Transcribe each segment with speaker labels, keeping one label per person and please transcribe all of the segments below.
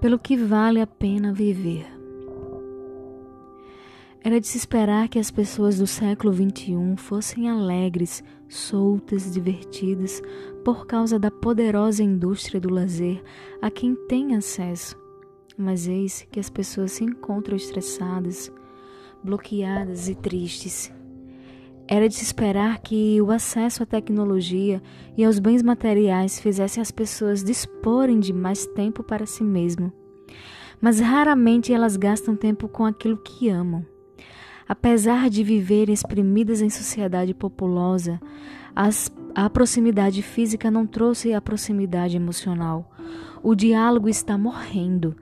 Speaker 1: pelo que vale a pena viver. Era de se esperar que as pessoas do século XXI fossem alegres, soltas, divertidas, por causa da poderosa indústria do lazer a quem tem acesso. Mas eis que as pessoas se encontram estressadas, bloqueadas e tristes. Era de se esperar que o acesso à tecnologia e aos bens materiais fizesse as pessoas disporem de mais tempo para si mesmo. Mas raramente elas gastam tempo com aquilo que amam. Apesar de viverem exprimidas em sociedade populosa, as, a proximidade física não trouxe a proximidade emocional. O diálogo está morrendo.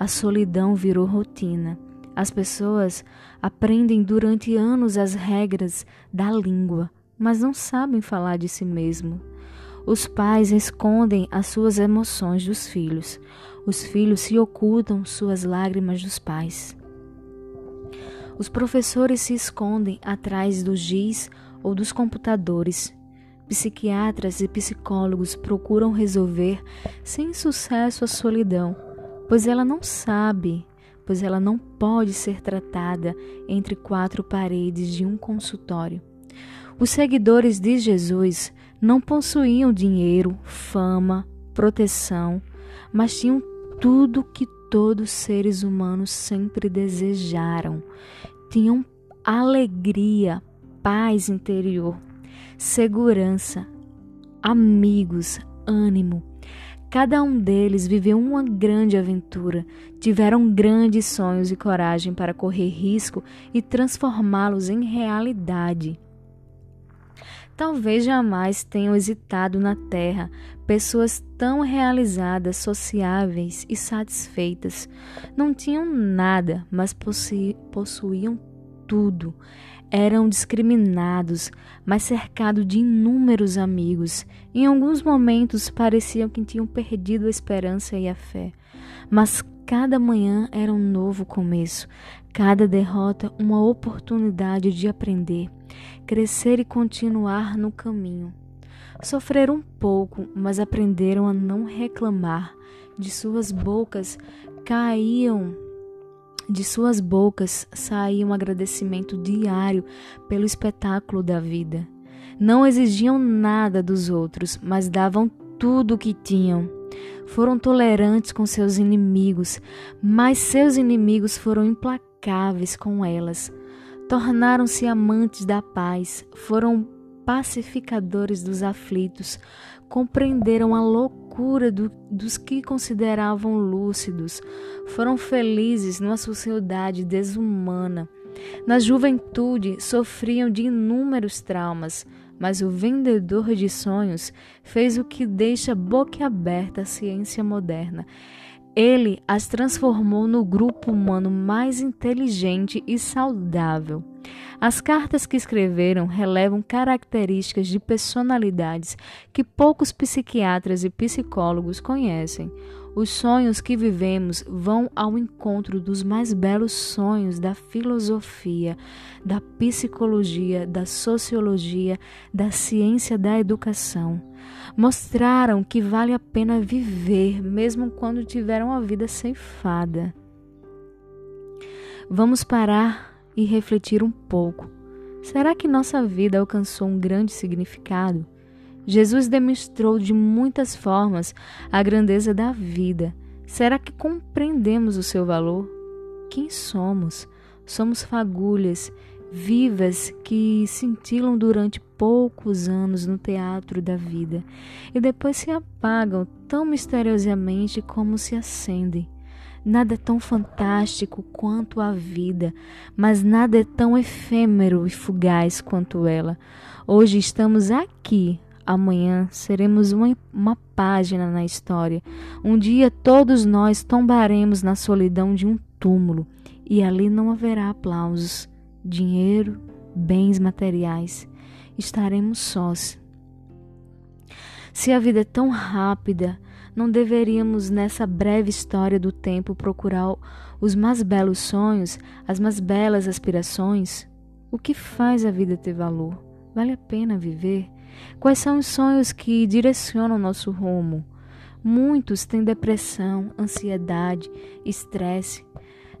Speaker 1: A solidão virou rotina. As pessoas aprendem durante anos as regras da língua, mas não sabem falar de si mesmo. Os pais escondem as suas emoções dos filhos. Os filhos se ocultam suas lágrimas dos pais. Os professores se escondem atrás do giz ou dos computadores. Psiquiatras e psicólogos procuram resolver sem sucesso a solidão, pois ela não sabe pois ela não pode ser tratada entre quatro paredes de um consultório. Os seguidores de Jesus não possuíam dinheiro, fama, proteção, mas tinham tudo que todos seres humanos sempre desejaram. Tinham alegria, paz interior, segurança, amigos, ânimo, Cada um deles viveu uma grande aventura, tiveram grandes sonhos e coragem para correr risco e transformá-los em realidade. Talvez jamais tenham hesitado na terra pessoas tão realizadas, sociáveis e satisfeitas. Não tinham nada, mas possuíam tudo eram discriminados, mas cercados de inúmeros amigos. Em alguns momentos pareciam que tinham perdido a esperança e a fé. Mas cada manhã era um novo começo, cada derrota uma oportunidade de aprender, crescer e continuar no caminho. Sofreram um pouco, mas aprenderam a não reclamar. De suas bocas caíam de suas bocas saía um agradecimento diário pelo espetáculo da vida. Não exigiam nada dos outros, mas davam tudo o que tinham. Foram tolerantes com seus inimigos, mas seus inimigos foram implacáveis com elas. Tornaram-se amantes da paz, foram pacificadores dos aflitos, compreenderam a loucura do, dos que consideravam lúcidos, foram felizes numa sociedade desumana. Na juventude sofriam de inúmeros traumas, mas o vendedor de sonhos fez o que deixa boquiaberta a ciência moderna. Ele as transformou no grupo humano mais inteligente e saudável. As cartas que escreveram relevam características de personalidades que poucos psiquiatras e psicólogos conhecem. Os sonhos que vivemos vão ao encontro dos mais belos sonhos da filosofia, da psicologia, da sociologia, da ciência da educação. Mostraram que vale a pena viver, mesmo quando tiveram a vida ceifada. Vamos parar e refletir um pouco. Será que nossa vida alcançou um grande significado? Jesus demonstrou de muitas formas a grandeza da vida. Será que compreendemos o seu valor? Quem somos? Somos fagulhas vivas que cintilam durante poucos anos no teatro da vida e depois se apagam tão misteriosamente como se acendem. Nada é tão fantástico quanto a vida, mas nada é tão efêmero e fugaz quanto ela. Hoje estamos aqui, amanhã seremos uma, uma página na história. Um dia todos nós tombaremos na solidão de um túmulo e ali não haverá aplausos, dinheiro, bens materiais. Estaremos sós. Se a vida é tão rápida, não deveríamos, nessa breve história do tempo, procurar os mais belos sonhos, as mais belas aspirações? O que faz a vida ter valor? Vale a pena viver? Quais são os sonhos que direcionam nosso rumo? Muitos têm depressão, ansiedade, estresse,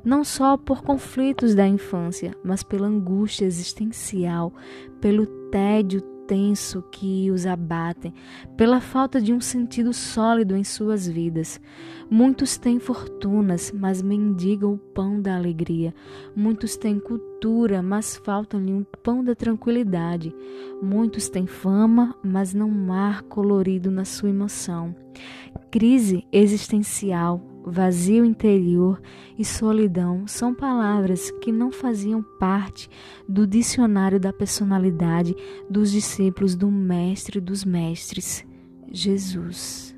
Speaker 1: não só por conflitos da infância, mas pela angústia existencial, pelo tédio tenso que os abatem, pela falta de um sentido sólido em suas vidas. Muitos têm fortunas, mas mendigam o pão da alegria. Muitos têm cultura, mas faltam-lhe um pão da tranquilidade. Muitos têm fama, mas não mar colorido na sua emoção. Crise existencial, vazio interior e solidão são palavras que não faziam parte do dicionário da personalidade dos discípulos do Mestre dos Mestres, Jesus.